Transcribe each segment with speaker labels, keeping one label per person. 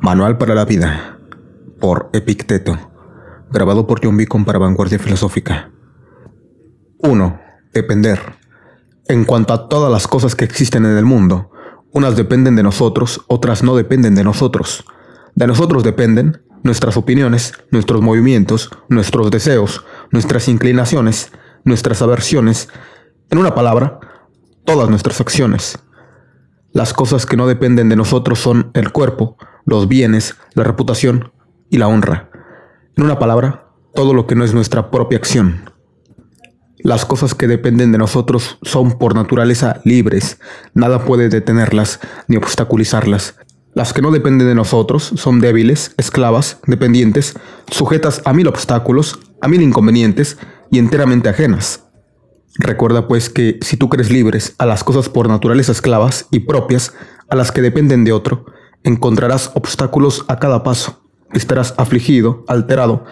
Speaker 1: Manual para la vida por Epicteto, grabado por John Beacon para Vanguardia Filosófica. 1. Depender. En cuanto a todas las cosas que existen en el mundo, unas dependen de nosotros, otras no dependen de nosotros. De nosotros dependen nuestras opiniones, nuestros movimientos, nuestros deseos, nuestras inclinaciones, nuestras aversiones, en una palabra, todas nuestras acciones. Las cosas que no dependen de nosotros son el cuerpo, los bienes, la reputación y la honra. En una palabra, todo lo que no es nuestra propia acción. Las cosas que dependen de nosotros son por naturaleza libres, nada puede detenerlas ni obstaculizarlas. Las que no dependen de nosotros son débiles, esclavas, dependientes, sujetas a mil obstáculos, a mil inconvenientes y enteramente ajenas. Recuerda pues que si tú crees libres a las cosas por naturaleza esclavas y propias a las que dependen de otro, encontrarás obstáculos a cada paso, estarás afligido, alterado,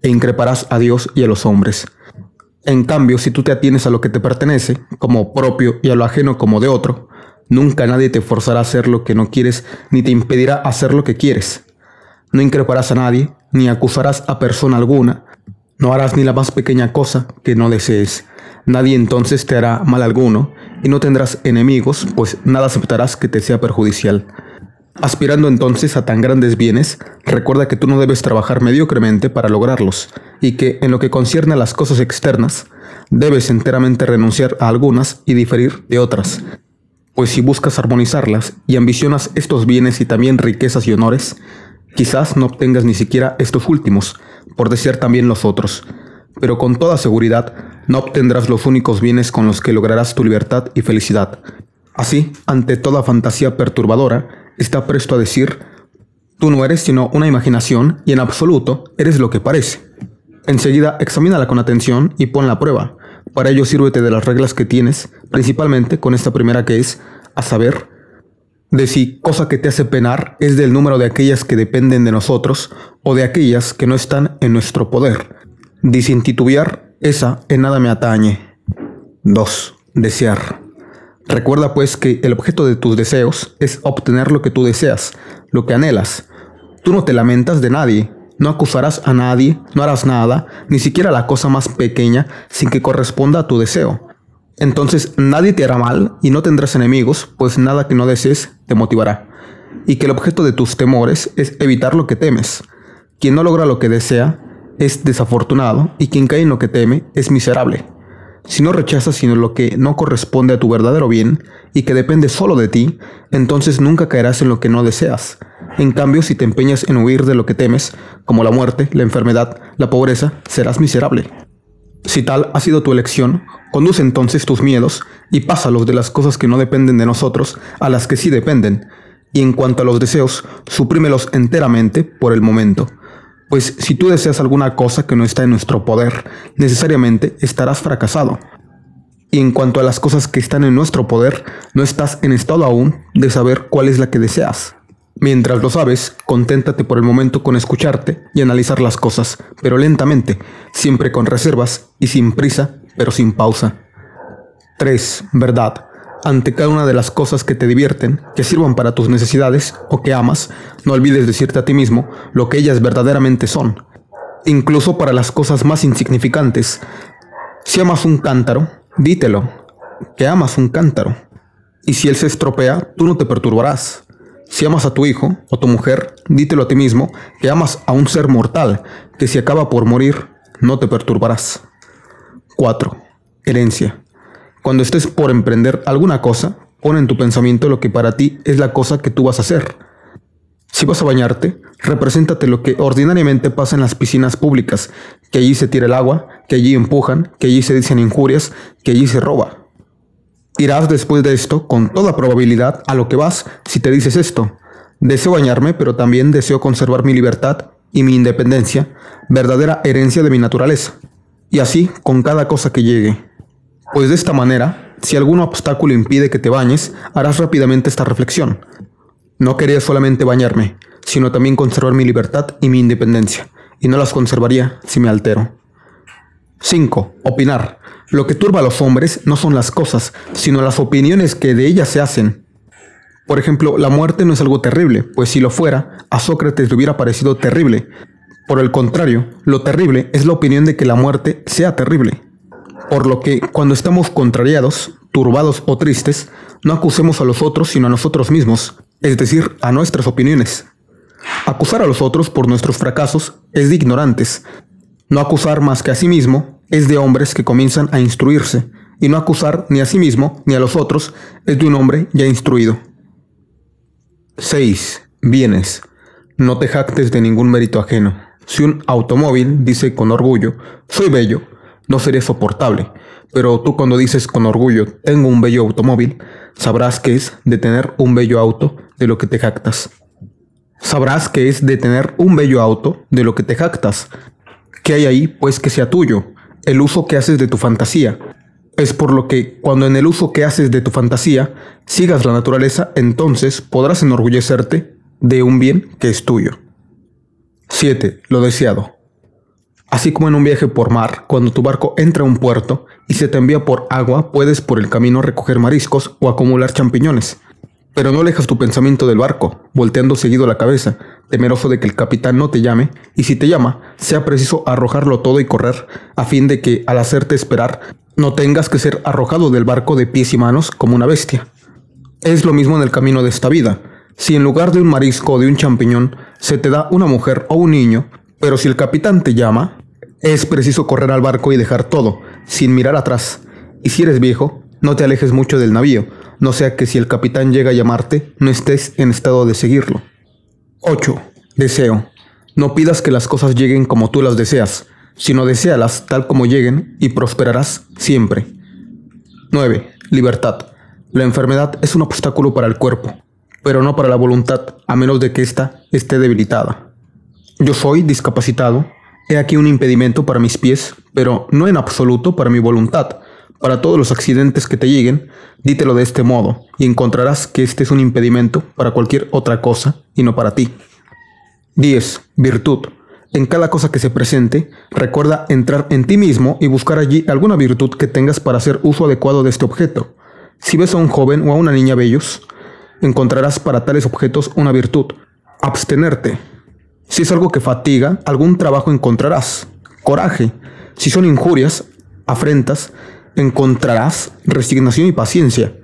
Speaker 1: e increparás a Dios y a los hombres. En cambio, si tú te atienes a lo que te pertenece, como propio, y a lo ajeno como de otro, nunca nadie te forzará a hacer lo que no quieres, ni te impedirá hacer lo que quieres. No increparás a nadie, ni acusarás a persona alguna, no harás ni la más pequeña cosa que no desees Nadie entonces te hará mal alguno, y no tendrás enemigos, pues nada aceptarás que te sea perjudicial. Aspirando entonces a tan grandes bienes, recuerda que tú no debes trabajar mediocremente para lograrlos, y que en lo que concierne a las cosas externas, debes enteramente renunciar a algunas y diferir de otras, pues si buscas armonizarlas y ambicionas estos bienes y también riquezas y honores, quizás no obtengas ni siquiera estos últimos, por desear también los otros, pero con toda seguridad no obtendrás los únicos bienes con los que lograrás tu libertad y felicidad. Así, ante toda fantasía perturbadora, está presto a decir, tú no eres sino una imaginación y en absoluto eres lo que parece. Enseguida examínala con atención y ponla a prueba. Para ello sírvete de las reglas que tienes, principalmente con esta primera que es, a saber, de si cosa que te hace penar es del número de aquellas que dependen de nosotros o de aquellas que no están en nuestro poder titubear, esa en nada me atañe. 2. Desear. Recuerda pues que el objeto de tus deseos es obtener lo que tú deseas, lo que anhelas. Tú no te lamentas de nadie, no acusarás a nadie, no harás nada, ni siquiera la cosa más pequeña, sin que corresponda a tu deseo. Entonces nadie te hará mal y no tendrás enemigos, pues nada que no desees te motivará. Y que el objeto de tus temores es evitar lo que temes. Quien no logra lo que desea, es desafortunado y quien cae en lo que teme es miserable. Si no rechazas sino lo que no corresponde a tu verdadero bien y que depende solo de ti, entonces nunca caerás en lo que no deseas. En cambio, si te empeñas en huir de lo que temes, como la muerte, la enfermedad, la pobreza, serás miserable. Si tal ha sido tu elección, conduce entonces tus miedos y pásalos de las cosas que no dependen de nosotros a las que sí dependen, y en cuanto a los deseos, suprímelos enteramente por el momento pues si tú deseas alguna cosa que no está en nuestro poder, necesariamente estarás fracasado. Y en cuanto a las cosas que están en nuestro poder, no estás en estado aún de saber cuál es la que deseas. Mientras lo sabes, conténtate por el momento con escucharte y analizar las cosas, pero lentamente, siempre con reservas y sin prisa, pero sin pausa. 3. Verdad ante cada una de las cosas que te divierten, que sirvan para tus necesidades o que amas, no olvides decirte a ti mismo lo que ellas verdaderamente son, incluso para las cosas más insignificantes. Si amas un cántaro, dítelo, que amas un cántaro. Y si él se estropea, tú no te perturbarás. Si amas a tu hijo o tu mujer, dítelo a ti mismo, que amas a un ser mortal, que si acaba por morir, no te perturbarás. 4. Herencia. Cuando estés por emprender alguna cosa, pon en tu pensamiento lo que para ti es la cosa que tú vas a hacer. Si vas a bañarte, represéntate lo que ordinariamente pasa en las piscinas públicas, que allí se tira el agua, que allí empujan, que allí se dicen injurias, que allí se roba. Irás después de esto, con toda probabilidad, a lo que vas si te dices esto. Deseo bañarme, pero también deseo conservar mi libertad y mi independencia, verdadera herencia de mi naturaleza. Y así con cada cosa que llegue. Pues de esta manera, si algún obstáculo impide que te bañes, harás rápidamente esta reflexión. No quería solamente bañarme, sino también conservar mi libertad y mi independencia, y no las conservaría si me altero. 5. Opinar. Lo que turba a los hombres no son las cosas, sino las opiniones que de ellas se hacen. Por ejemplo, la muerte no es algo terrible, pues si lo fuera, a Sócrates le hubiera parecido terrible. Por el contrario, lo terrible es la opinión de que la muerte sea terrible. Por lo que, cuando estamos contrariados, turbados o tristes, no acusemos a los otros sino a nosotros mismos, es decir, a nuestras opiniones. Acusar a los otros por nuestros fracasos es de ignorantes. No acusar más que a sí mismo es de hombres que comienzan a instruirse, y no acusar ni a sí mismo ni a los otros es de un hombre ya instruido. 6. Bienes. No te jactes de ningún mérito ajeno. Si un automóvil dice con orgullo, soy bello, no sería soportable, pero tú cuando dices con orgullo, tengo un bello automóvil, sabrás que es de tener un bello auto de lo que te jactas. Sabrás que es de tener un bello auto de lo que te jactas. ¿Qué hay ahí? Pues que sea tuyo, el uso que haces de tu fantasía. Es por lo que, cuando en el uso que haces de tu fantasía sigas la naturaleza, entonces podrás enorgullecerte de un bien que es tuyo. 7. Lo deseado. Así como en un viaje por mar, cuando tu barco entra a un puerto y se te envía por agua, puedes por el camino recoger mariscos o acumular champiñones. Pero no alejas tu pensamiento del barco, volteando seguido la cabeza, temeroso de que el capitán no te llame, y si te llama, sea preciso arrojarlo todo y correr, a fin de que, al hacerte esperar, no tengas que ser arrojado del barco de pies y manos como una bestia. Es lo mismo en el camino de esta vida. Si en lugar de un marisco o de un champiñón se te da una mujer o un niño, pero si el capitán te llama, es preciso correr al barco y dejar todo, sin mirar atrás. Y si eres viejo, no te alejes mucho del navío, no sea que si el capitán llega a llamarte, no estés en estado de seguirlo. 8. Deseo. No pidas que las cosas lleguen como tú las deseas, sino deséalas tal como lleguen y prosperarás siempre. 9. Libertad. La enfermedad es un obstáculo para el cuerpo, pero no para la voluntad, a menos de que ésta esté debilitada. Yo soy discapacitado. He aquí un impedimento para mis pies, pero no en absoluto para mi voluntad. Para todos los accidentes que te lleguen, dítelo de este modo, y encontrarás que este es un impedimento para cualquier otra cosa y no para ti. 10. Virtud. En cada cosa que se presente, recuerda entrar en ti mismo y buscar allí alguna virtud que tengas para hacer uso adecuado de este objeto. Si ves a un joven o a una niña bellos, encontrarás para tales objetos una virtud. Abstenerte. Si es algo que fatiga, algún trabajo encontrarás. Coraje. Si son injurias, afrentas, encontrarás resignación y paciencia.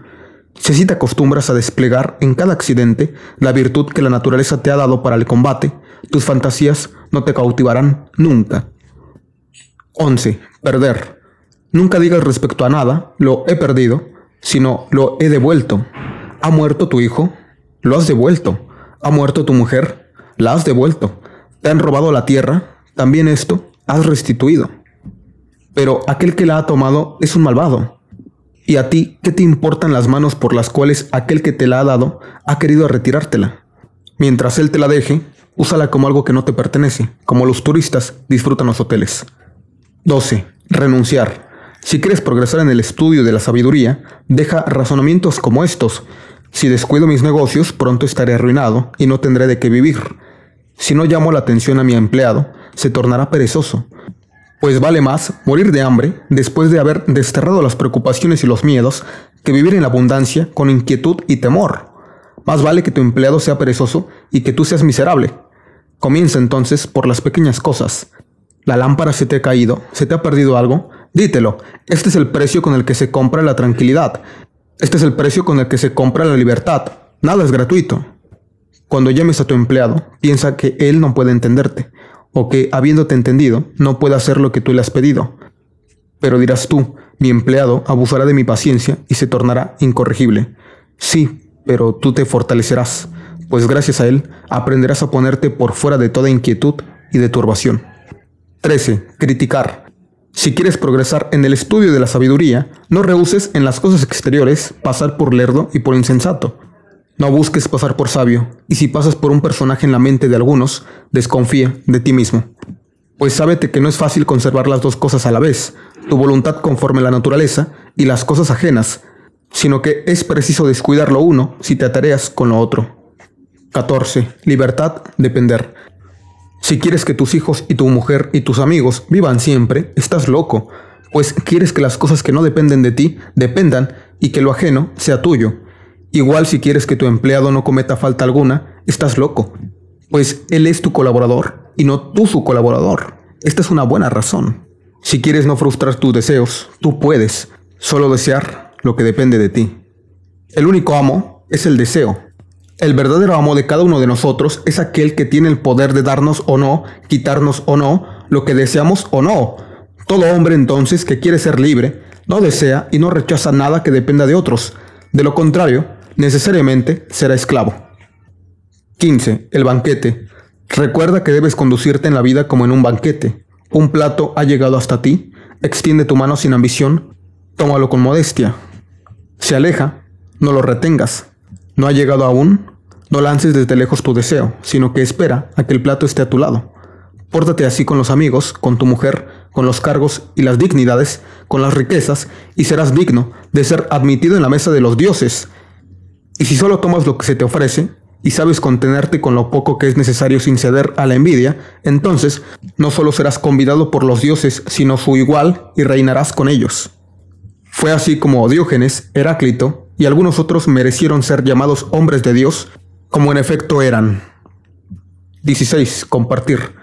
Speaker 1: Si así te acostumbras a desplegar en cada accidente la virtud que la naturaleza te ha dado para el combate, tus fantasías no te cautivarán nunca. 11. Perder. Nunca digas respecto a nada, lo he perdido, sino lo he devuelto. ¿Ha muerto tu hijo? Lo has devuelto. ¿Ha muerto tu mujer? La has devuelto. Te han robado la tierra, también esto has restituido. Pero aquel que la ha tomado es un malvado. ¿Y a ti qué te importan las manos por las cuales aquel que te la ha dado ha querido retirártela? Mientras él te la deje, úsala como algo que no te pertenece, como los turistas disfrutan los hoteles. 12. Renunciar. Si quieres progresar en el estudio de la sabiduría, deja razonamientos como estos. Si descuido mis negocios, pronto estaré arruinado y no tendré de qué vivir. Si no llamo la atención a mi empleado, se tornará perezoso. Pues vale más morir de hambre después de haber desterrado las preocupaciones y los miedos que vivir en abundancia con inquietud y temor. Más vale que tu empleado sea perezoso y que tú seas miserable. Comienza entonces por las pequeñas cosas. La lámpara se te ha caído, se te ha perdido algo, dítelo. Este es el precio con el que se compra la tranquilidad. Este es el precio con el que se compra la libertad. Nada es gratuito. Cuando llames a tu empleado, piensa que él no puede entenderte, o que, habiéndote entendido, no puede hacer lo que tú le has pedido. Pero dirás tú, mi empleado abusará de mi paciencia y se tornará incorregible. Sí, pero tú te fortalecerás, pues gracias a él aprenderás a ponerte por fuera de toda inquietud y de turbación. 13. Criticar. Si quieres progresar en el estudio de la sabiduría, no rehuses en las cosas exteriores pasar por lerdo y por insensato, no busques pasar por sabio, y si pasas por un personaje en la mente de algunos, desconfía de ti mismo. Pues sábete que no es fácil conservar las dos cosas a la vez, tu voluntad conforme la naturaleza y las cosas ajenas, sino que es preciso descuidar lo uno si te atareas con lo otro. 14. Libertad, depender. Si quieres que tus hijos y tu mujer y tus amigos vivan siempre, estás loco, pues quieres que las cosas que no dependen de ti dependan y que lo ajeno sea tuyo. Igual si quieres que tu empleado no cometa falta alguna, estás loco, pues él es tu colaborador y no tú su colaborador. Esta es una buena razón. Si quieres no frustrar tus deseos, tú puedes, solo desear lo que depende de ti. El único amo es el deseo. El verdadero amo de cada uno de nosotros es aquel que tiene el poder de darnos o no, quitarnos o no, lo que deseamos o no. Todo hombre entonces que quiere ser libre, no desea y no rechaza nada que dependa de otros. De lo contrario, necesariamente será esclavo. 15. El banquete. Recuerda que debes conducirte en la vida como en un banquete. Un plato ha llegado hasta ti, extiende tu mano sin ambición, tómalo con modestia. Se aleja, no lo retengas. No ha llegado aún, no lances desde lejos tu deseo, sino que espera a que el plato esté a tu lado. Pórtate así con los amigos, con tu mujer, con los cargos y las dignidades, con las riquezas, y serás digno de ser admitido en la mesa de los dioses. Y si solo tomas lo que se te ofrece, y sabes contenerte con lo poco que es necesario sin ceder a la envidia, entonces no solo serás convidado por los dioses, sino su igual, y reinarás con ellos. Fue así como Diógenes, Heráclito y algunos otros merecieron ser llamados hombres de Dios, como en efecto eran. 16. Compartir.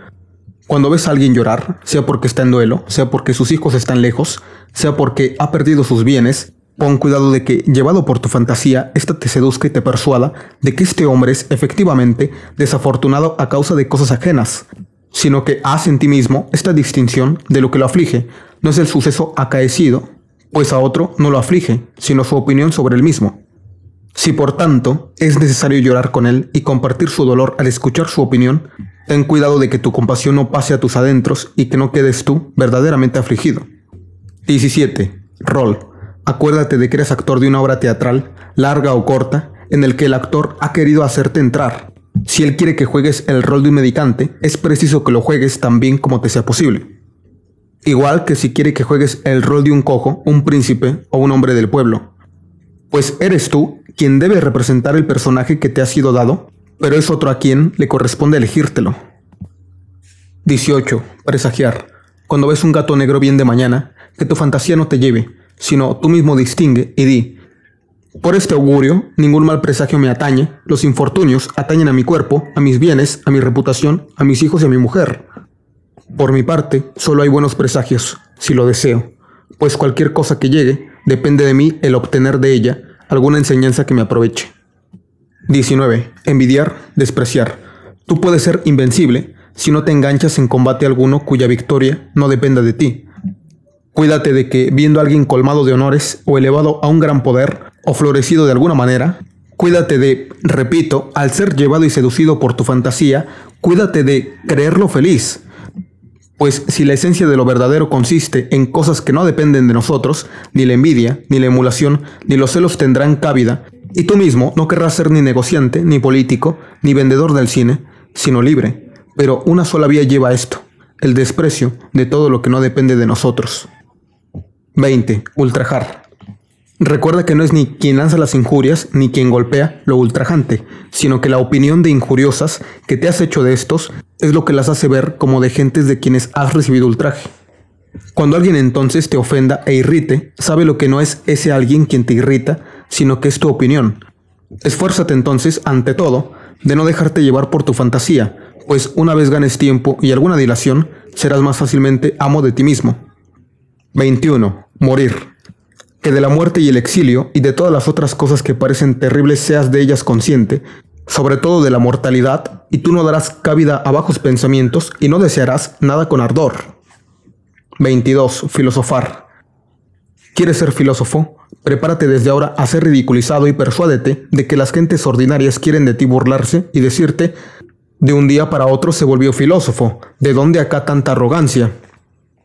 Speaker 1: Cuando ves a alguien llorar, sea porque está en duelo, sea porque sus hijos están lejos, sea porque ha perdido sus bienes, Pon cuidado de que, llevado por tu fantasía, ésta te seduzca y te persuada de que este hombre es efectivamente desafortunado a causa de cosas ajenas, sino que hace en ti mismo esta distinción de lo que lo aflige, no es el suceso acaecido, pues a otro no lo aflige, sino su opinión sobre el mismo. Si por tanto es necesario llorar con él y compartir su dolor al escuchar su opinión, ten cuidado de que tu compasión no pase a tus adentros y que no quedes tú verdaderamente afligido. 17. Rol. Acuérdate de que eres actor de una obra teatral, larga o corta, en el que el actor ha querido hacerte entrar. Si él quiere que juegues el rol de un medicante, es preciso que lo juegues tan bien como te sea posible. Igual que si quiere que juegues el rol de un cojo, un príncipe o un hombre del pueblo. Pues eres tú quien debe representar el personaje que te ha sido dado, pero es otro a quien le corresponde elegírtelo. 18. Presagiar. Cuando ves un gato negro bien de mañana, que tu fantasía no te lleve, sino tú mismo distingue y di, por este augurio, ningún mal presagio me atañe, los infortunios atañen a mi cuerpo, a mis bienes, a mi reputación, a mis hijos y a mi mujer. Por mi parte, solo hay buenos presagios, si lo deseo, pues cualquier cosa que llegue, depende de mí el obtener de ella alguna enseñanza que me aproveche. 19. Envidiar, despreciar. Tú puedes ser invencible si no te enganchas en combate alguno cuya victoria no dependa de ti, Cuídate de que viendo a alguien colmado de honores o elevado a un gran poder o florecido de alguna manera, cuídate de, repito, al ser llevado y seducido por tu fantasía, cuídate de creerlo feliz. Pues si la esencia de lo verdadero consiste en cosas que no dependen de nosotros, ni la envidia, ni la emulación, ni los celos tendrán cabida, y tú mismo no querrás ser ni negociante, ni político, ni vendedor del cine, sino libre. Pero una sola vía lleva a esto, el desprecio de todo lo que no depende de nosotros. 20. Ultrajar. Recuerda que no es ni quien lanza las injurias ni quien golpea lo ultrajante, sino que la opinión de injuriosas que te has hecho de estos es lo que las hace ver como de gentes de quienes has recibido ultraje. Cuando alguien entonces te ofenda e irrite, sabe lo que no es ese alguien quien te irrita, sino que es tu opinión. Esfuérzate entonces, ante todo, de no dejarte llevar por tu fantasía, pues una vez ganes tiempo y alguna dilación, serás más fácilmente amo de ti mismo. 21. Morir. Que de la muerte y el exilio y de todas las otras cosas que parecen terribles seas de ellas consciente, sobre todo de la mortalidad, y tú no darás cabida a bajos pensamientos y no desearás nada con ardor. 22. Filosofar. ¿Quieres ser filósofo? Prepárate desde ahora a ser ridiculizado y persuádete de que las gentes ordinarias quieren de ti burlarse y decirte, de un día para otro se volvió filósofo, ¿de dónde acá tanta arrogancia?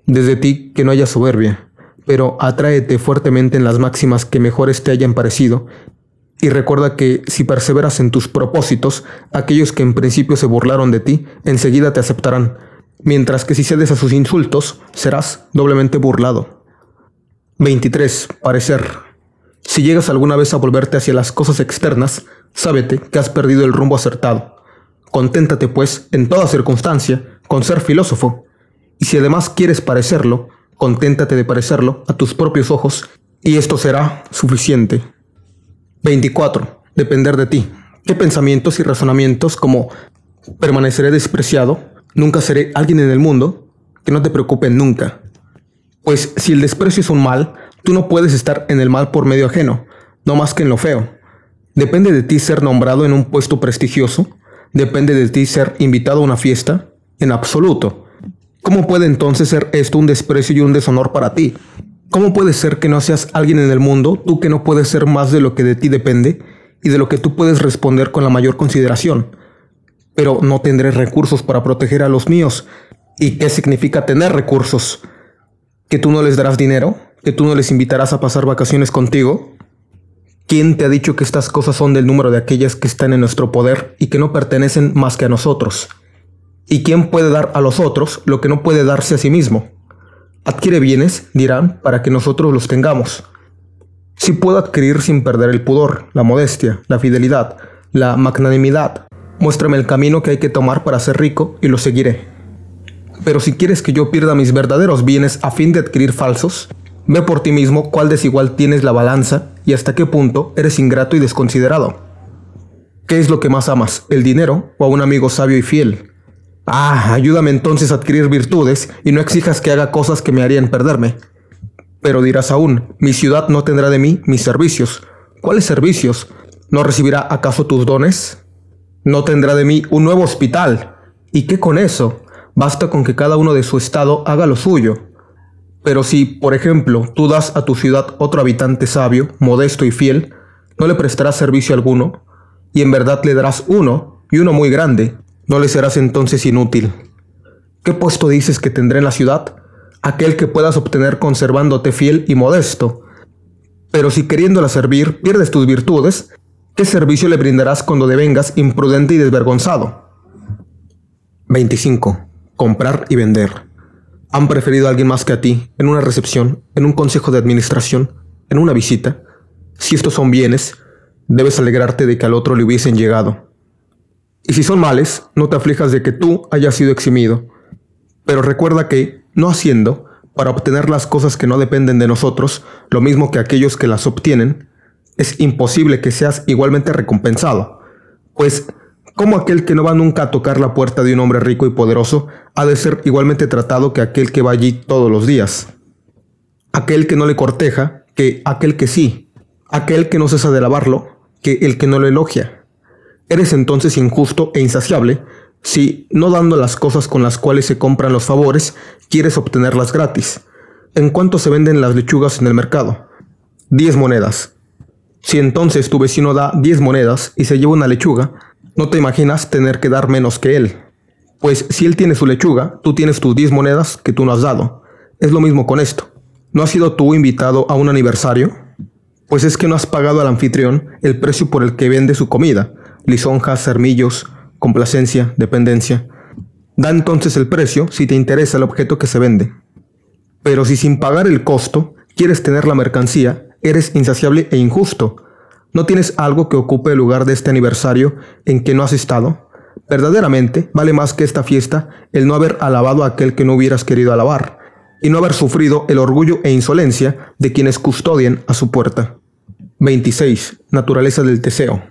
Speaker 1: Desde ti que no haya soberbia, pero atráete fuertemente en las máximas que mejores te hayan parecido, y recuerda que si perseveras en tus propósitos, aquellos que en principio se burlaron de ti, enseguida te aceptarán, mientras que si cedes a sus insultos, serás doblemente burlado. 23. Parecer. Si llegas alguna vez a volverte hacia las cosas externas, sábete que has perdido el rumbo acertado. Conténtate, pues, en toda circunstancia, con ser filósofo, y si además quieres parecerlo, conténtate de parecerlo a tus propios ojos y esto será suficiente. 24. Depender de ti. ¿Qué pensamientos y razonamientos como permaneceré despreciado, nunca seré alguien en el mundo, que no te preocupe nunca. Pues si el desprecio es un mal, tú no puedes estar en el mal por medio ajeno, no más que en lo feo. Depende de ti ser nombrado en un puesto prestigioso, depende de ti ser invitado a una fiesta, en absoluto. ¿Cómo puede entonces ser esto un desprecio y un deshonor para ti? ¿Cómo puede ser que no seas alguien en el mundo, tú que no puedes ser más de lo que de ti depende y de lo que tú puedes responder con la mayor consideración? Pero no tendré recursos para proteger a los míos. ¿Y qué significa tener recursos? ¿Que tú no les darás dinero? ¿Que tú no les invitarás a pasar vacaciones contigo? ¿Quién te ha dicho que estas cosas son del número de aquellas que están en nuestro poder y que no pertenecen más que a nosotros? ¿Y quién puede dar a los otros lo que no puede darse a sí mismo? Adquiere bienes, dirán, para que nosotros los tengamos. Si puedo adquirir sin perder el pudor, la modestia, la fidelidad, la magnanimidad, muéstrame el camino que hay que tomar para ser rico y lo seguiré. Pero si quieres que yo pierda mis verdaderos bienes a fin de adquirir falsos, ve por ti mismo cuál desigual tienes la balanza y hasta qué punto eres ingrato y desconsiderado. ¿Qué es lo que más amas, el dinero o a un amigo sabio y fiel? Ah, ayúdame entonces a adquirir virtudes y no exijas que haga cosas que me harían perderme. Pero dirás aún, mi ciudad no tendrá de mí mis servicios. ¿Cuáles servicios? ¿No recibirá acaso tus dones? No tendrá de mí un nuevo hospital. ¿Y qué con eso? Basta con que cada uno de su estado haga lo suyo. Pero si, por ejemplo, tú das a tu ciudad otro habitante sabio, modesto y fiel, no le prestarás servicio alguno, y en verdad le darás uno, y uno muy grande, no le serás entonces inútil. ¿Qué puesto dices que tendré en la ciudad? Aquel que puedas obtener conservándote fiel y modesto. Pero si queriéndola servir pierdes tus virtudes, ¿qué servicio le brindarás cuando devengas imprudente y desvergonzado? 25. Comprar y vender. ¿Han preferido a alguien más que a ti en una recepción, en un consejo de administración, en una visita? Si estos son bienes, debes alegrarte de que al otro le hubiesen llegado. Y si son males, no te aflijas de que tú hayas sido eximido. Pero recuerda que, no haciendo, para obtener las cosas que no dependen de nosotros, lo mismo que aquellos que las obtienen, es imposible que seas igualmente recompensado. Pues, como aquel que no va nunca a tocar la puerta de un hombre rico y poderoso ha de ser igualmente tratado que aquel que va allí todos los días? Aquel que no le corteja, que aquel que sí. Aquel que no cesa de lavarlo, que el que no lo elogia. Eres entonces injusto e insaciable si, no dando las cosas con las cuales se compran los favores, quieres obtenerlas gratis. ¿En cuánto se venden las lechugas en el mercado? Diez monedas. Si entonces tu vecino da diez monedas y se lleva una lechuga, no te imaginas tener que dar menos que él. Pues si él tiene su lechuga, tú tienes tus diez monedas que tú no has dado. Es lo mismo con esto. ¿No has sido tú invitado a un aniversario? Pues es que no has pagado al anfitrión el precio por el que vende su comida lisonjas, sermillos, complacencia, dependencia. Da entonces el precio si te interesa el objeto que se vende. Pero si sin pagar el costo quieres tener la mercancía, eres insaciable e injusto. ¿No tienes algo que ocupe el lugar de este aniversario en que no has estado? Verdaderamente vale más que esta fiesta el no haber alabado a aquel que no hubieras querido alabar, y no haber sufrido el orgullo e insolencia de quienes custodian a su puerta. 26. Naturaleza del deseo.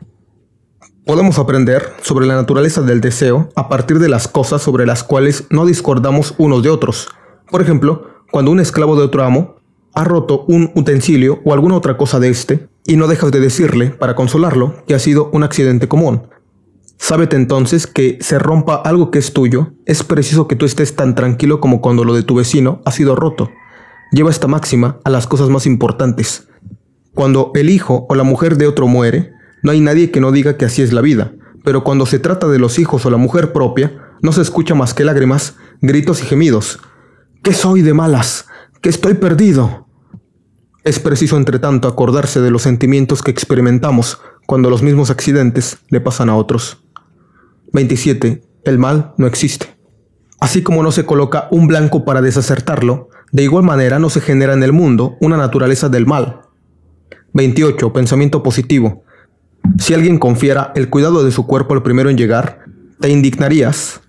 Speaker 1: Podemos aprender sobre la naturaleza del deseo a partir de las cosas sobre las cuales no discordamos unos de otros. Por ejemplo, cuando un esclavo de otro amo ha roto un utensilio o alguna otra cosa de este, y no dejas de decirle, para consolarlo, que ha sido un accidente común. Sábete entonces que se rompa algo que es tuyo, es preciso que tú estés tan tranquilo como cuando lo de tu vecino ha sido roto. Lleva esta máxima a las cosas más importantes. Cuando el hijo o la mujer de otro muere, no hay nadie que no diga que así es la vida, pero cuando se trata de los hijos o la mujer propia, no se escucha más que lágrimas, gritos y gemidos. ¿Qué soy de malas? ¿Que estoy perdido? Es preciso, entre tanto, acordarse de los sentimientos que experimentamos cuando los mismos accidentes le pasan a otros. 27. El mal no existe. Así como no se coloca un blanco para desacertarlo, de igual manera no se genera en el mundo una naturaleza del mal. 28. Pensamiento positivo. Si alguien confiera el cuidado de su cuerpo al primero en llegar, te indignarías,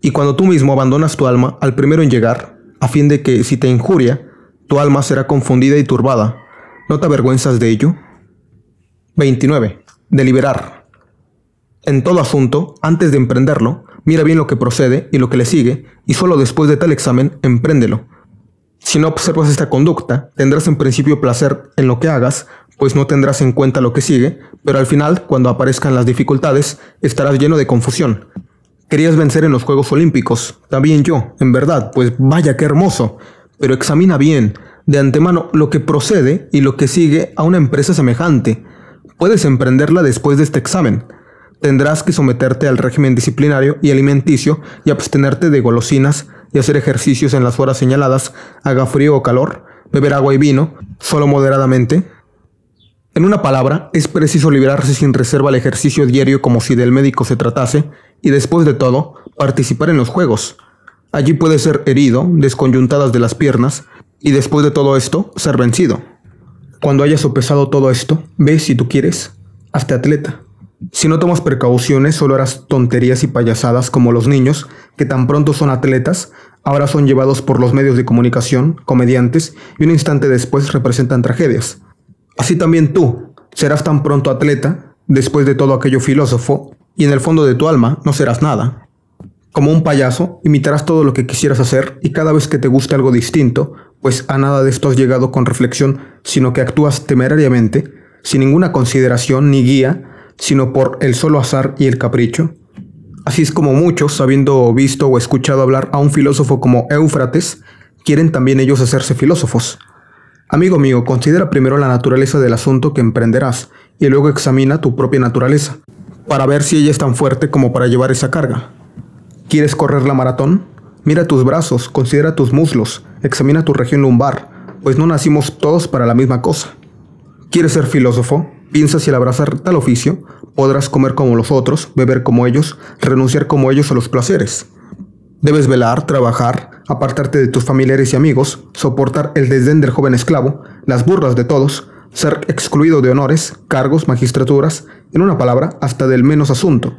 Speaker 1: y cuando tú mismo abandonas tu alma al primero en llegar, a fin de que si te injuria, tu alma será confundida y turbada. ¿No te avergüenzas de ello? 29. Deliberar. En todo asunto, antes de emprenderlo, mira bien lo que procede y lo que le sigue, y solo después de tal examen, empréndelo. Si no observas esta conducta, tendrás en principio placer en lo que hagas, pues no tendrás en cuenta lo que sigue, pero al final, cuando aparezcan las dificultades, estarás lleno de confusión. Querías vencer en los Juegos Olímpicos, también yo, en verdad, pues vaya qué hermoso, pero examina bien, de antemano, lo que procede y lo que sigue a una empresa semejante. Puedes emprenderla después de este examen. Tendrás que someterte al régimen disciplinario y alimenticio y abstenerte de golosinas y hacer ejercicios en las horas señaladas, haga frío o calor, beber agua y vino, solo moderadamente, en una palabra, es preciso liberarse sin reserva al ejercicio diario como si del médico se tratase, y después de todo, participar en los juegos. Allí puede ser herido, desconyuntadas de las piernas, y después de todo esto, ser vencido. Cuando hayas sopesado todo esto, ve si tú quieres, hazte atleta. Si no tomas precauciones, solo harás tonterías y payasadas como los niños, que tan pronto son atletas, ahora son llevados por los medios de comunicación, comediantes, y un instante después representan tragedias. Así también tú serás tan pronto atleta, después de todo aquello filósofo, y en el fondo de tu alma no serás nada. Como un payaso, imitarás todo lo que quisieras hacer y cada vez que te guste algo distinto, pues a nada de esto has llegado con reflexión, sino que actúas temerariamente, sin ninguna consideración ni guía, sino por el solo azar y el capricho. Así es como muchos, habiendo visto o escuchado hablar a un filósofo como Éufrates, quieren también ellos hacerse filósofos. Amigo mío, considera primero la naturaleza del asunto que emprenderás y luego examina tu propia naturaleza, para ver si ella es tan fuerte como para llevar esa carga. ¿Quieres correr la maratón? Mira tus brazos, considera tus muslos, examina tu región lumbar, pues no nacimos todos para la misma cosa. ¿Quieres ser filósofo? Piensa si al abrazar tal oficio podrás comer como los otros, beber como ellos, renunciar como ellos a los placeres. Debes velar, trabajar, apartarte de tus familiares y amigos, soportar el desdén del joven esclavo, las burlas de todos, ser excluido de honores, cargos, magistraturas, en una palabra, hasta del menos asunto.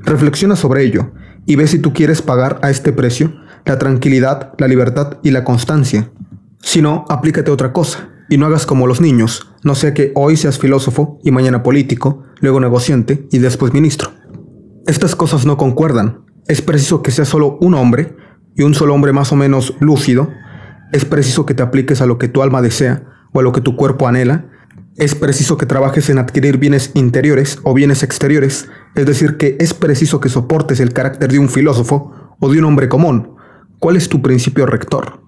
Speaker 1: Reflexiona sobre ello y ve si tú quieres pagar a este precio la tranquilidad, la libertad y la constancia. Si no, aplícate otra cosa y no hagas como los niños, no sea que hoy seas filósofo y mañana político, luego negociante y después ministro. Estas cosas no concuerdan. Es preciso que seas solo un hombre y un solo hombre más o menos lúcido, es preciso que te apliques a lo que tu alma desea o a lo que tu cuerpo anhela, es preciso que trabajes en adquirir bienes interiores o bienes exteriores, es decir, que es preciso que soportes el carácter de un filósofo o de un hombre común. ¿Cuál es tu principio rector?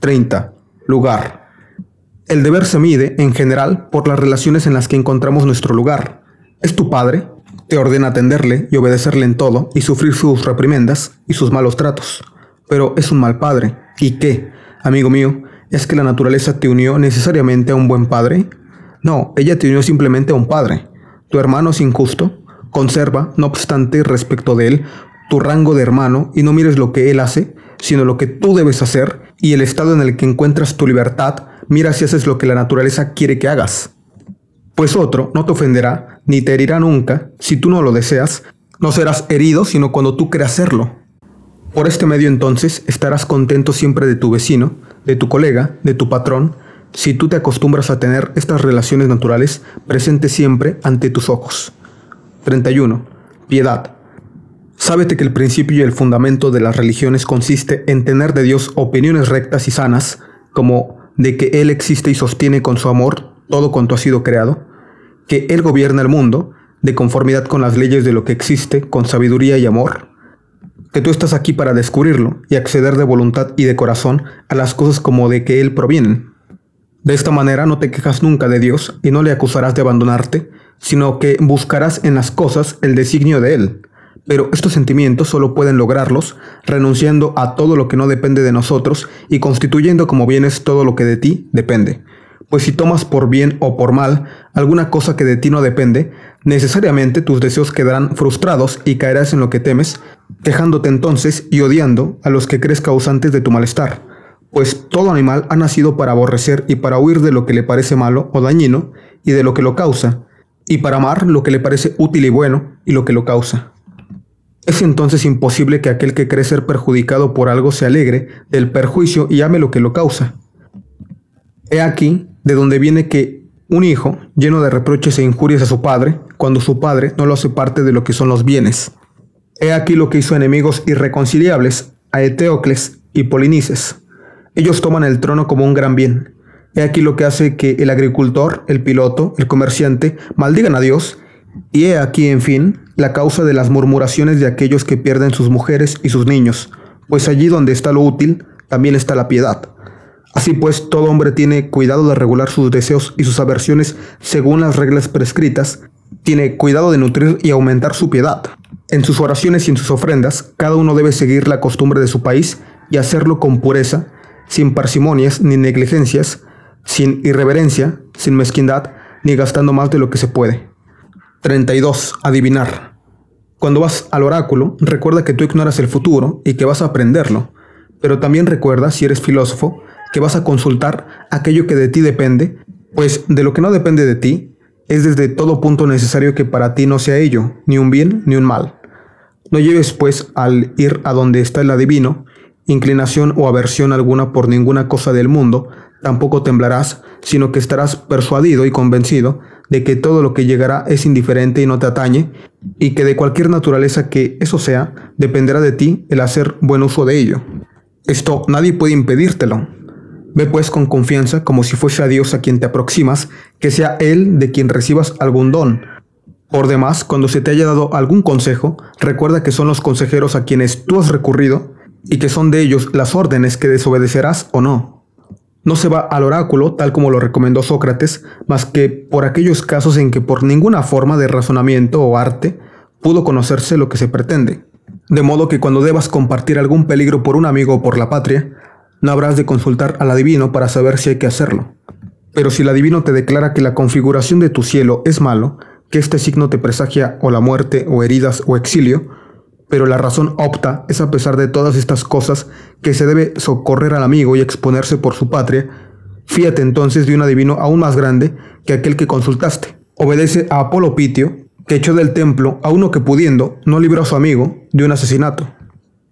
Speaker 1: 30. Lugar. El deber se mide, en general, por las relaciones en las que encontramos nuestro lugar. ¿Es tu padre? Te ordena atenderle y obedecerle en todo y sufrir sus reprimendas y sus malos tratos. Pero es un mal padre. ¿Y qué, amigo mío? ¿Es que la naturaleza te unió necesariamente a un buen padre? No, ella te unió simplemente a un padre. Tu hermano es injusto. Conserva, no obstante, respecto de él, tu rango de hermano y no mires lo que él hace, sino lo que tú debes hacer y el estado en el que encuentras tu libertad, mira si haces lo que la naturaleza quiere que hagas. Pues otro no te ofenderá ni te herirá nunca si tú no lo deseas, no serás herido sino cuando tú creas serlo. Por este medio entonces estarás contento siempre de tu vecino, de tu colega, de tu patrón, si tú te acostumbras a tener estas relaciones naturales presentes siempre ante tus ojos. 31. Piedad. Sábete que el principio y el fundamento de las religiones consiste en tener de Dios opiniones rectas y sanas, como de que Él existe y sostiene con su amor todo cuanto ha sido creado, que Él gobierna el mundo de conformidad con las leyes de lo que existe, con sabiduría y amor, que tú estás aquí para descubrirlo y acceder de voluntad y de corazón a las cosas como de que Él provienen. De esta manera no te quejas nunca de Dios y no le acusarás de abandonarte, sino que buscarás en las cosas el designio de Él. Pero estos sentimientos solo pueden lograrlos renunciando a todo lo que no depende de nosotros y constituyendo como bienes todo lo que de ti depende pues si tomas por bien o por mal alguna cosa que de ti no depende, necesariamente tus deseos quedarán frustrados y caerás en lo que temes, quejándote entonces y odiando a los que crees causantes de tu malestar, pues todo animal ha nacido para aborrecer y para huir de lo que le parece malo o dañino y de lo que lo causa, y para amar lo que le parece útil y bueno y lo que lo causa. Es entonces imposible que aquel que cree ser perjudicado por algo se alegre del perjuicio y ame lo que lo causa. He aquí de donde viene que Un hijo, lleno de reproches e injurias a su padre, cuando su padre no lo hace parte de lo que son los bienes. He aquí lo que hizo enemigos irreconciliables a Eteocles y Polinices. Ellos toman el trono como un gran bien. He aquí lo que hace que el agricultor, el piloto, el comerciante maldigan a Dios. Y he aquí, en fin, la causa de las murmuraciones de aquellos que pierden sus mujeres y sus niños, pues allí donde está lo útil, también está la piedad. Así pues, todo hombre tiene cuidado de regular sus deseos y sus aversiones según las reglas prescritas, tiene cuidado de nutrir y aumentar su piedad. En sus oraciones y en sus ofrendas, cada uno debe seguir la costumbre de su país y hacerlo con pureza, sin parsimonias ni negligencias, sin irreverencia, sin mezquindad, ni gastando más de lo que se puede. 32. Adivinar. Cuando vas al oráculo, recuerda que tú ignoras el futuro y que vas a aprenderlo, pero también recuerda, si eres filósofo, que vas a consultar aquello que de ti depende, pues de lo que no depende de ti, es desde todo punto necesario que para ti no sea ello, ni un bien ni un mal. No lleves, pues, al ir a donde está el adivino, inclinación o aversión alguna por ninguna cosa del mundo, tampoco temblarás, sino que estarás persuadido y convencido de que todo lo que llegará es indiferente y no te atañe, y que de cualquier naturaleza que eso sea, dependerá de ti el hacer buen uso de ello. Esto nadie puede impedírtelo, Ve pues con confianza, como si fuese a Dios a quien te aproximas, que sea Él de quien recibas algún don. Por demás, cuando se te haya dado algún consejo, recuerda que son los consejeros a quienes tú has recurrido y que son de ellos las órdenes que desobedecerás o no. No se va al oráculo, tal como lo recomendó Sócrates, más que por aquellos casos en que por ninguna forma de razonamiento o arte pudo conocerse lo que se pretende. De modo que cuando debas compartir algún peligro por un amigo o por la patria, no habrás de consultar al adivino para saber si hay que hacerlo. Pero si el adivino te declara que la configuración de tu cielo es malo, que este signo te presagia o la muerte o heridas o exilio, pero la razón opta es a pesar de todas estas cosas que se debe socorrer al amigo y exponerse por su patria, fíate entonces de un adivino aún más grande que aquel que consultaste. Obedece a Apolo Pitio, que echó del templo a uno que pudiendo no libró a su amigo de un asesinato.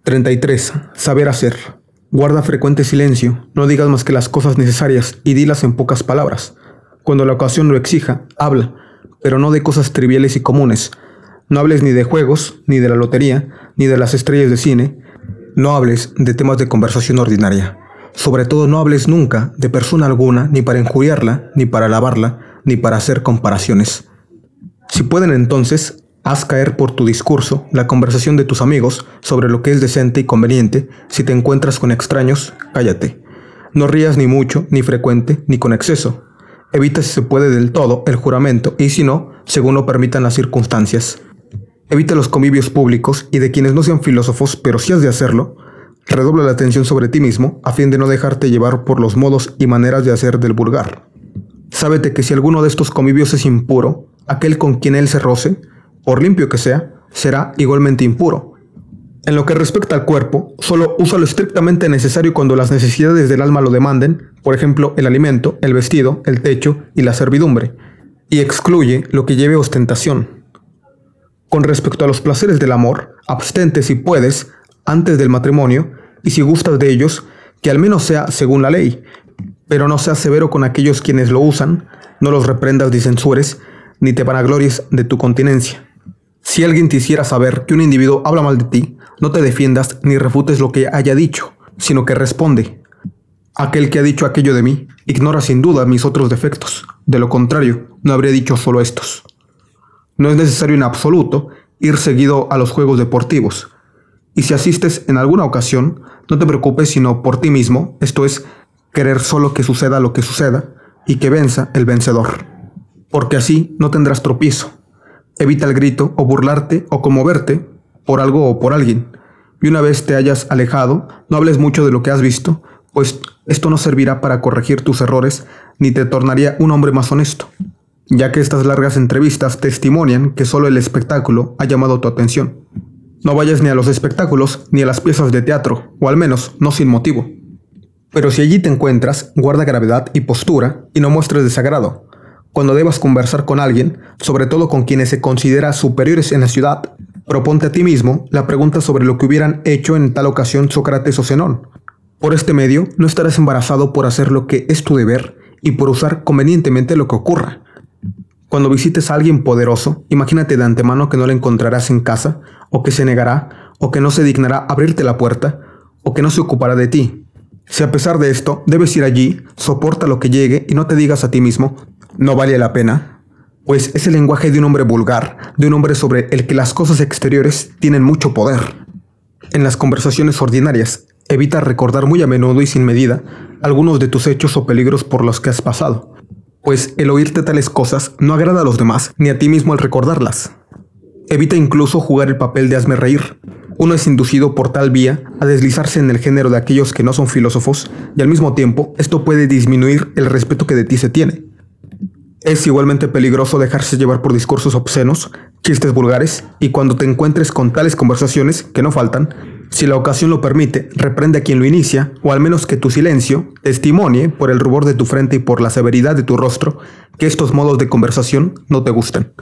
Speaker 1: 33. Saber hacer. Guarda frecuente silencio, no digas más que las cosas necesarias y dilas en pocas palabras. Cuando la ocasión lo exija, habla, pero no de cosas triviales y comunes. No hables ni de juegos, ni de la lotería, ni de las estrellas de cine. No hables de temas de conversación ordinaria. Sobre todo no hables nunca de persona alguna, ni para injuriarla, ni para alabarla, ni para hacer comparaciones. Si pueden entonces, Haz caer por tu discurso la conversación de tus amigos sobre lo que es decente y conveniente. Si te encuentras con extraños, cállate. No rías ni mucho, ni frecuente, ni con exceso. Evita si se puede del todo el juramento y si no, según lo permitan las circunstancias. Evita los convivios públicos y de quienes no sean filósofos, pero si has de hacerlo, redobla la atención sobre ti mismo a fin de no dejarte llevar por los modos y maneras de hacer del vulgar. Sábete que si alguno de estos convivios es impuro, aquel con quien él se roce, por limpio que sea, será igualmente impuro. En lo que respecta al cuerpo, solo usa lo estrictamente necesario cuando las necesidades del alma lo demanden, por ejemplo, el alimento, el vestido, el techo y la servidumbre, y excluye lo que lleve ostentación. Con respecto a los placeres del amor, abstente si puedes, antes del matrimonio, y si gustas de ellos, que al menos sea según la ley, pero no seas severo con aquellos quienes lo usan, no los reprendas ni censures, ni te vanaglories de tu continencia. Si alguien te hiciera saber que un individuo habla mal de ti, no te defiendas ni refutes lo que haya dicho, sino que responde. Aquel que ha dicho aquello de mí ignora sin duda mis otros defectos. De lo contrario, no habría dicho solo estos. No es necesario en absoluto ir seguido a los juegos deportivos. Y si asistes en alguna ocasión, no te preocupes sino por ti mismo, esto es, querer solo que suceda lo que suceda y que venza el vencedor. Porque así no tendrás tropiezo Evita el grito o burlarte o conmoverte por algo o por alguien. Y una vez te hayas alejado, no hables mucho de lo que has visto, pues esto no servirá para corregir tus errores ni te tornaría un hombre más honesto, ya que estas largas entrevistas testimonian que solo el espectáculo ha llamado tu atención. No vayas ni a los espectáculos ni a las piezas de teatro, o al menos no sin motivo. Pero si allí te encuentras, guarda gravedad y postura y no muestres desagrado, cuando debas conversar con alguien, sobre todo con quienes se considera superiores en la ciudad, proponte a ti mismo la pregunta sobre lo que hubieran hecho en tal ocasión Sócrates o Zenón. Por este medio, no estarás embarazado por hacer lo que es tu deber y por usar convenientemente lo que ocurra. Cuando visites a alguien poderoso, imagínate de antemano que no le encontrarás en casa, o que se negará, o que no se dignará abrirte la puerta, o que no se ocupará de ti. Si a pesar de esto debes ir allí, soporta lo que llegue y no te digas a ti mismo, no vale la pena, pues es el lenguaje de un hombre vulgar, de un hombre sobre el que las cosas exteriores tienen mucho poder. En las conversaciones ordinarias, evita recordar muy a menudo y sin medida algunos de tus hechos o peligros por los que has pasado, pues el oírte tales cosas no agrada a los demás ni a ti mismo al recordarlas. Evita incluso jugar el papel de hazme reír. Uno es inducido por tal vía a deslizarse en el género de aquellos que no son filósofos y al mismo tiempo esto puede disminuir el respeto que de ti se tiene. Es igualmente peligroso dejarse llevar por discursos obscenos, chistes vulgares y cuando te encuentres con tales conversaciones, que no faltan, si la ocasión lo permite, reprende a quien lo inicia, o al menos que tu silencio testimonie por el rubor de tu frente y por la severidad de tu rostro que estos modos de conversación no te gustan.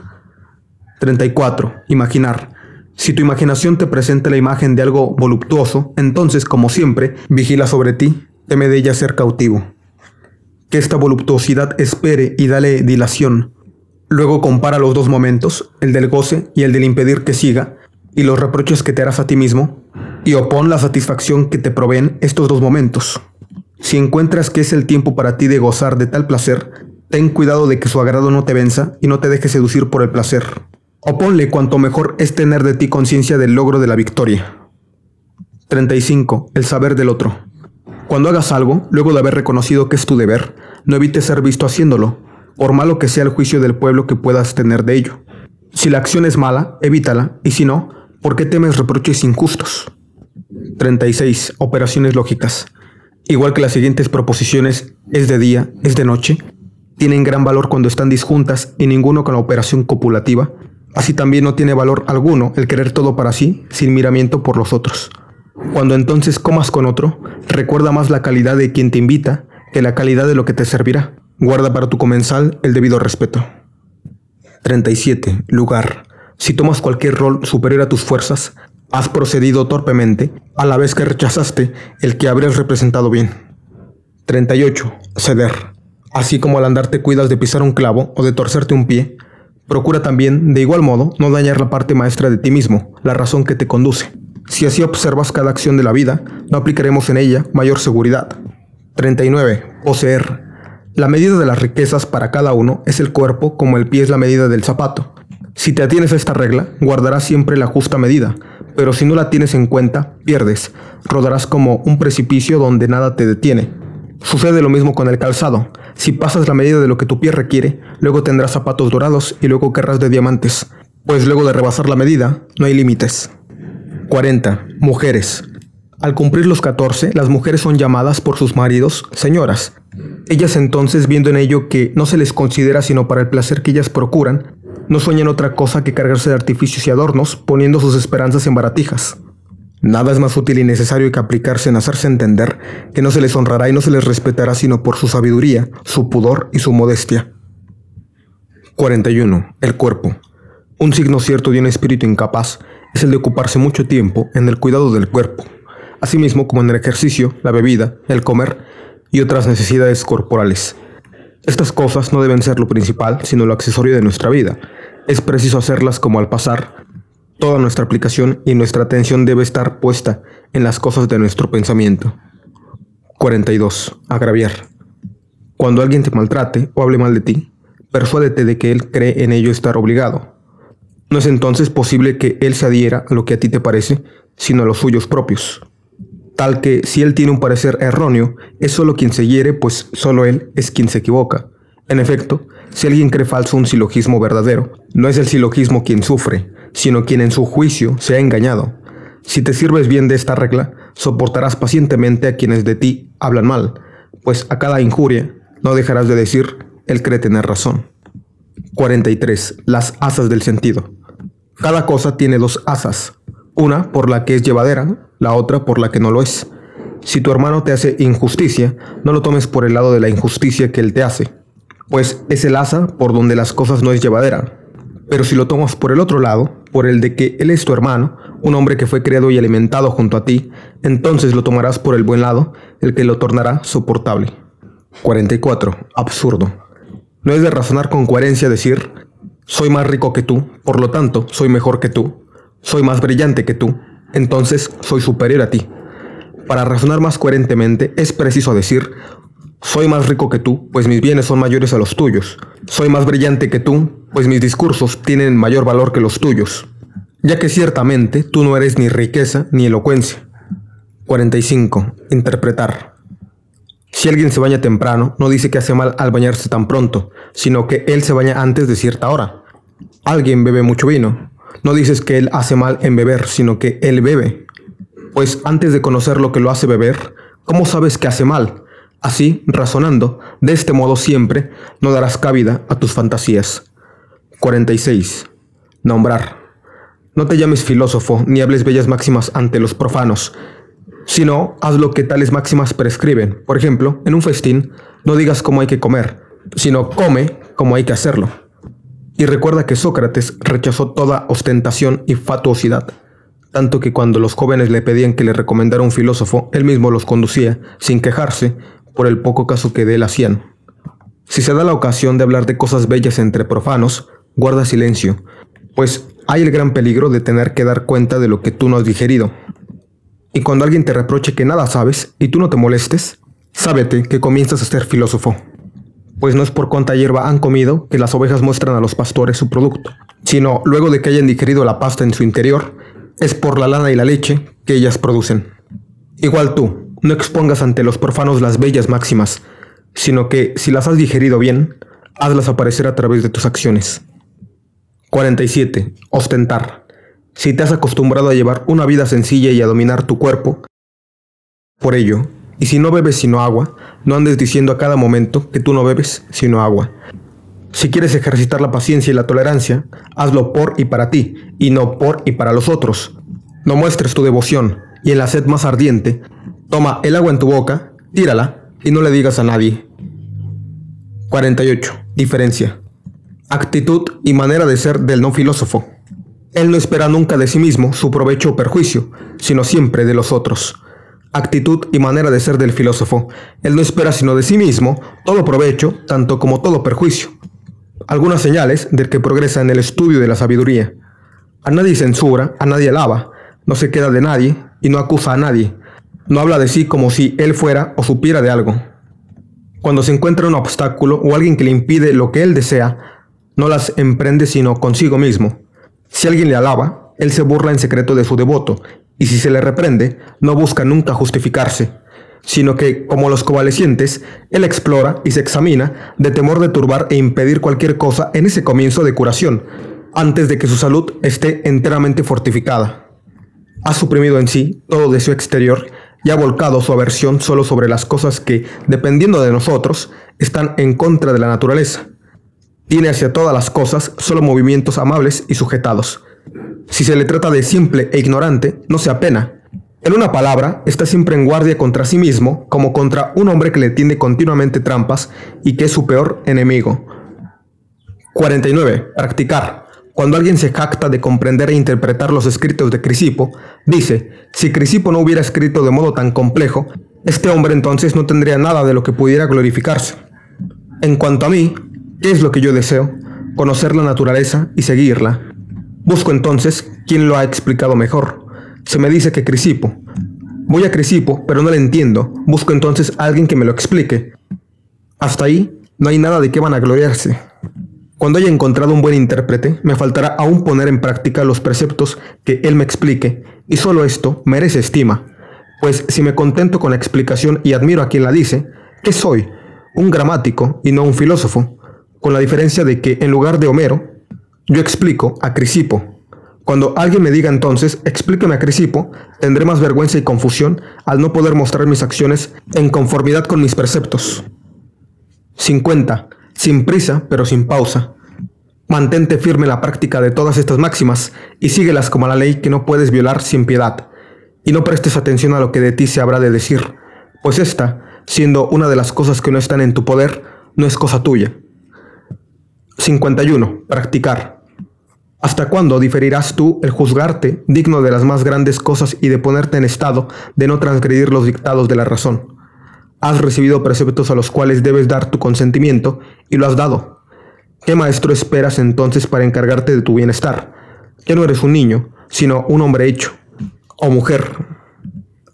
Speaker 1: 34. Imaginar. Si tu imaginación te presenta la imagen de algo voluptuoso, entonces, como siempre, vigila sobre ti, teme de ella ser cautivo. Que esta voluptuosidad espere y dale dilación. Luego compara los dos momentos, el del goce y el del impedir que siga, y los reproches que te harás a ti mismo, y opón la satisfacción que te proveen estos dos momentos. Si encuentras que es el tiempo para ti de gozar de tal placer, ten cuidado de que su agrado no te venza y no te dejes seducir por el placer. Oponle cuanto mejor es tener de ti conciencia del logro de la victoria. 35. El saber del otro. Cuando hagas algo, luego de haber reconocido que es tu deber, no evites ser visto haciéndolo, por malo que sea el juicio del pueblo que puedas tener de ello. Si la acción es mala, evítala, y si no, ¿por qué temes reproches injustos? 36. Operaciones lógicas. Igual que las siguientes proposiciones, es de día, es de noche, tienen gran valor cuando están disjuntas y ninguno con la operación copulativa, así también no tiene valor alguno el querer todo para sí, sin miramiento por los otros. Cuando entonces comas con otro, recuerda más la calidad de quien te invita que la calidad de lo que te servirá. Guarda para tu comensal el debido respeto. 37. Lugar. Si tomas cualquier rol superior a tus fuerzas, has procedido torpemente, a la vez que rechazaste el que habrías representado bien. 38. Ceder. Así como al andar te cuidas de pisar un clavo o de torcerte un pie, procura también, de igual modo, no dañar la parte maestra de ti mismo, la razón que te conduce. Si así observas cada acción de la vida, no aplicaremos en ella mayor seguridad. 39. Poseer. La medida de las riquezas para cada uno es el cuerpo como el pie es la medida del zapato. Si te atienes a esta regla, guardarás siempre la justa medida, pero si no la tienes en cuenta, pierdes. Rodarás como un precipicio donde nada te detiene. Sucede lo mismo con el calzado. Si pasas la medida de lo que tu pie requiere, luego tendrás zapatos dorados y luego querrás de diamantes, pues luego de rebasar la medida, no hay límites. 40. Mujeres. Al cumplir los 14, las mujeres son llamadas por sus maridos señoras. Ellas entonces, viendo en ello que no se les considera sino para el placer que ellas procuran, no sueñan otra cosa que cargarse de artificios y adornos, poniendo sus esperanzas en baratijas. Nada es más útil y necesario que aplicarse en hacerse entender que no se les honrará y no se les respetará sino por su sabiduría, su pudor y su modestia. 41. El cuerpo. Un signo cierto de un espíritu incapaz es el de ocuparse mucho tiempo en el cuidado del cuerpo, asimismo como en el ejercicio, la bebida, el comer y otras necesidades corporales. Estas cosas no deben ser lo principal, sino lo accesorio de nuestra vida. Es preciso hacerlas como al pasar. Toda nuestra aplicación y nuestra atención debe estar puesta en las cosas de nuestro pensamiento. 42. Agraviar. Cuando alguien te maltrate o hable mal de ti, persuádete de que él cree en ello estar obligado. No es entonces posible que él se adhiera a lo que a ti te parece, sino a los suyos propios tal que si él tiene un parecer erróneo, es solo quien se hiere, pues solo él es quien se equivoca. En efecto, si alguien cree falso un silogismo verdadero, no es el silogismo quien sufre, sino quien en su juicio se ha engañado. Si te sirves bien de esta regla, soportarás pacientemente a quienes de ti hablan mal, pues a cada injuria no dejarás de decir, él cree tener razón. 43. Las asas del sentido. Cada cosa tiene dos asas, una por la que es llevadera, la otra por la que no lo es. Si tu hermano te hace injusticia, no lo tomes por el lado de la injusticia que él te hace, pues es el asa por donde las cosas no es llevadera. Pero si lo tomas por el otro lado, por el de que él es tu hermano, un hombre que fue criado y alimentado junto a ti, entonces lo tomarás por el buen lado, el que lo tornará soportable. 44. Absurdo. No es de razonar con coherencia decir, soy más rico que tú, por lo tanto, soy mejor que tú, soy más brillante que tú, entonces soy superior a ti. Para razonar más coherentemente es preciso decir, soy más rico que tú, pues mis bienes son mayores a los tuyos. Soy más brillante que tú, pues mis discursos tienen mayor valor que los tuyos. Ya que ciertamente tú no eres ni riqueza ni elocuencia. 45. Interpretar. Si alguien se baña temprano, no dice que hace mal al bañarse tan pronto, sino que él se baña antes de cierta hora. Alguien bebe mucho vino. No dices que él hace mal en beber, sino que él bebe. Pues antes de conocer lo que lo hace beber, ¿cómo sabes que hace mal? Así, razonando, de este modo siempre, no darás cabida a tus fantasías. 46. Nombrar. No te llames filósofo ni hables bellas máximas ante los profanos, sino haz lo que tales máximas prescriben. Por ejemplo, en un festín, no digas cómo hay que comer, sino come como hay que hacerlo. Y recuerda que Sócrates rechazó toda ostentación y fatuosidad, tanto que cuando los jóvenes le pedían que le recomendara un filósofo, él mismo los conducía, sin quejarse, por el poco caso que de él hacían. Si se da la ocasión de hablar de cosas bellas entre profanos, guarda silencio, pues hay el gran peligro de tener que dar cuenta de lo que tú no has digerido. Y cuando alguien te reproche que nada sabes y tú no te molestes, sábete que comienzas a ser filósofo. Pues no es por cuánta hierba han comido que las ovejas muestran a los pastores su producto, sino luego de que hayan digerido la pasta en su interior, es por la lana y la leche que ellas producen. Igual tú, no expongas ante los profanos las bellas máximas, sino que si las has digerido bien, hazlas aparecer a través de tus acciones. 47. Ostentar. Si te has acostumbrado a llevar una vida sencilla y a dominar tu cuerpo, por ello, y si no bebes sino agua, no andes diciendo a cada momento que tú no bebes sino agua. Si quieres ejercitar la paciencia y la tolerancia, hazlo por y para ti, y no por y para los otros. No muestres tu devoción, y en la sed más ardiente, toma el agua en tu boca, tírala, y no le digas a nadie. 48. Diferencia. Actitud y manera de ser del no filósofo. Él no espera nunca de sí mismo su provecho o perjuicio, sino siempre de los otros. Actitud y manera de ser del filósofo. Él no espera sino de sí mismo todo provecho, tanto como todo perjuicio. Algunas señales del que progresa en el estudio de la sabiduría. A nadie censura, a nadie alaba, no se queda de nadie y no acusa a nadie. No habla de sí como si él fuera o supiera de algo. Cuando se encuentra un obstáculo o alguien que le impide lo que él desea, no las emprende sino consigo mismo si alguien le alaba, él se burla en secreto de su devoto, y si se le reprende, no busca nunca justificarse, sino que, como los convalecientes, él explora y se examina de temor de turbar e impedir cualquier cosa en ese comienzo de curación, antes de que su salud esté enteramente fortificada. Ha suprimido en sí todo deseo exterior y ha volcado su aversión solo sobre las cosas que, dependiendo de nosotros, están en contra de la naturaleza tiene hacia todas las cosas solo movimientos amables y sujetados. Si se le trata de simple e ignorante, no se apena. En una palabra, está siempre en guardia contra sí mismo, como contra un hombre que le tiende continuamente trampas y que es su peor enemigo. 49. Practicar. Cuando alguien se jacta de comprender e interpretar los escritos de Crisipo, dice, si Crisipo no hubiera escrito de modo tan complejo, este hombre entonces no tendría nada de lo que pudiera glorificarse. En cuanto a mí, ¿Qué es lo que yo deseo? Conocer la naturaleza y seguirla. Busco entonces quién lo ha explicado mejor. Se me dice que Crisipo. Voy a Crisipo, pero no le entiendo. Busco entonces a alguien que me lo explique. Hasta ahí no hay nada de qué van a gloriarse. Cuando haya encontrado un buen intérprete, me faltará aún poner en práctica los preceptos que él me explique, y solo esto merece estima, pues si me contento con la explicación y admiro a quien la dice, ¿qué soy? Un gramático y no un filósofo con la diferencia de que en lugar de Homero, yo explico a Crisipo. Cuando alguien me diga entonces, explíqueme a Crisipo, tendré más vergüenza y confusión al no poder mostrar mis acciones en conformidad con mis preceptos. 50. Sin prisa, pero sin pausa. Mantente firme en la práctica de todas estas máximas y síguelas como la ley que no puedes violar sin piedad. Y no prestes atención a lo que de ti se habrá de decir, pues esta, siendo una de las cosas que no están en tu poder, no es cosa tuya. 51. Practicar. ¿Hasta cuándo diferirás tú el juzgarte digno de las más grandes cosas y de ponerte en estado de no transgredir los dictados de la razón?
Speaker 2: Has recibido preceptos a los cuales debes dar tu consentimiento y lo has dado. ¿Qué maestro esperas entonces para encargarte de tu bienestar? Ya no eres un niño, sino un hombre hecho, o mujer.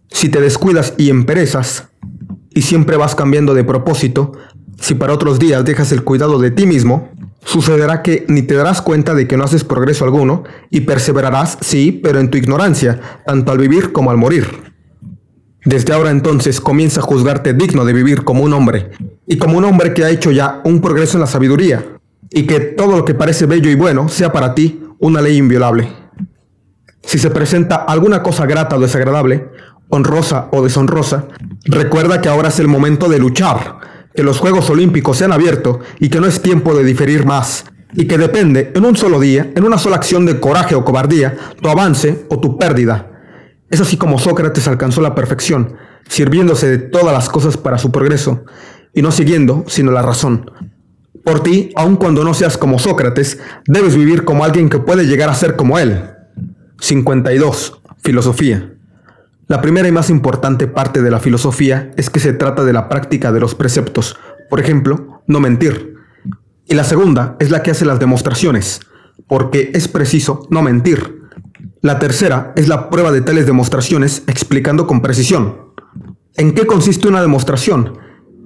Speaker 2: Si te descuidas y emperezas, y siempre vas cambiando de propósito, si para otros días dejas el cuidado de ti mismo, sucederá que ni te darás cuenta de que no haces progreso alguno y perseverarás, sí, pero en tu ignorancia, tanto al vivir como al morir. Desde ahora entonces comienza a juzgarte digno de vivir como un hombre, y como un hombre que ha hecho ya un progreso en la sabiduría, y que todo lo que parece bello y bueno sea para ti una ley inviolable. Si se presenta alguna cosa grata o desagradable, honrosa o deshonrosa, recuerda que ahora es el momento de luchar, que los Juegos Olímpicos se han abierto y que no es tiempo de diferir más, y que depende en un solo día, en una sola acción de coraje o cobardía, tu avance o tu pérdida. Es así como Sócrates alcanzó la perfección, sirviéndose de todas las cosas para su progreso, y no siguiendo, sino la razón. Por ti, aun cuando no seas como Sócrates, debes vivir como alguien que puede llegar a ser como él. 52. Filosofía. La primera y más importante parte de la filosofía es que se trata de la práctica de los preceptos, por ejemplo, no mentir. Y la segunda es la que hace las demostraciones, porque es preciso no mentir. La tercera es la prueba de tales demostraciones explicando con precisión. ¿En qué consiste una demostración?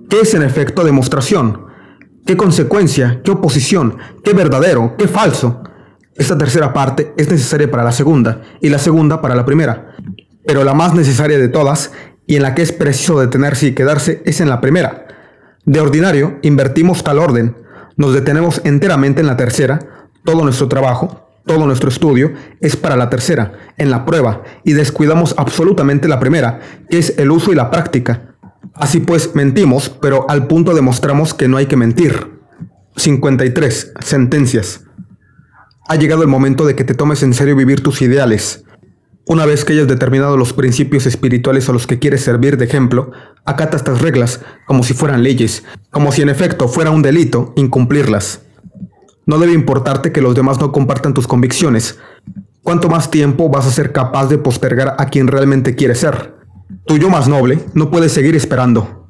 Speaker 2: ¿Qué es en efecto demostración? ¿Qué consecuencia? ¿Qué oposición? ¿Qué verdadero? ¿Qué falso? Esta tercera parte es necesaria para la segunda y la segunda para la primera. Pero la más necesaria de todas y en la que es preciso detenerse y quedarse es en la primera. De ordinario, invertimos tal orden, nos detenemos enteramente en la tercera, todo nuestro trabajo, todo nuestro estudio es para la tercera, en la prueba, y descuidamos absolutamente la primera, que es el uso y la práctica. Así pues, mentimos, pero al punto demostramos que no hay que mentir. 53. Sentencias. Ha llegado el momento de que te tomes en serio vivir tus ideales. Una vez que hayas determinado los principios espirituales a los que quieres servir de ejemplo, acata estas reglas como si fueran leyes, como si en efecto fuera un delito incumplirlas. No debe importarte que los demás no compartan tus convicciones. ¿Cuánto más tiempo vas a ser capaz de postergar a quien realmente quieres ser? Tu yo más noble no puede seguir esperando.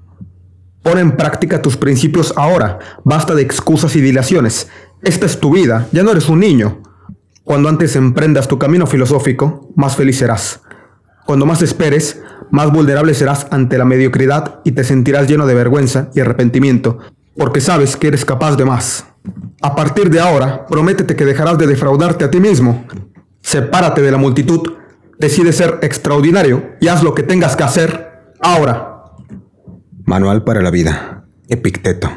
Speaker 2: Pon en práctica tus principios ahora. Basta de excusas y dilaciones. Esta es tu vida. Ya no eres un niño. Cuando antes emprendas tu camino filosófico, más feliz serás. Cuando más esperes, más vulnerable serás ante la mediocridad y te sentirás lleno de vergüenza y arrepentimiento, porque sabes que eres capaz de más. A partir de ahora, prométete que dejarás de defraudarte a ti mismo. Sepárate de la multitud, decide ser extraordinario y haz lo que tengas que hacer ahora.
Speaker 1: Manual para la vida. Epicteto.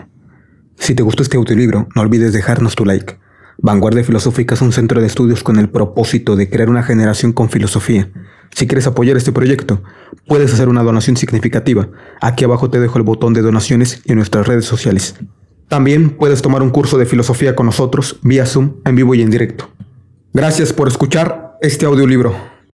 Speaker 1: Si te gustó este audiolibro, no olvides dejarnos tu like. Vanguardia Filosófica es un centro de estudios con el propósito de crear una generación con filosofía. Si quieres apoyar este proyecto, puedes hacer una donación significativa. Aquí abajo te dejo el botón de donaciones y en nuestras redes sociales. También puedes tomar un curso de filosofía con nosotros vía Zoom en vivo y en directo. Gracias por escuchar este audiolibro.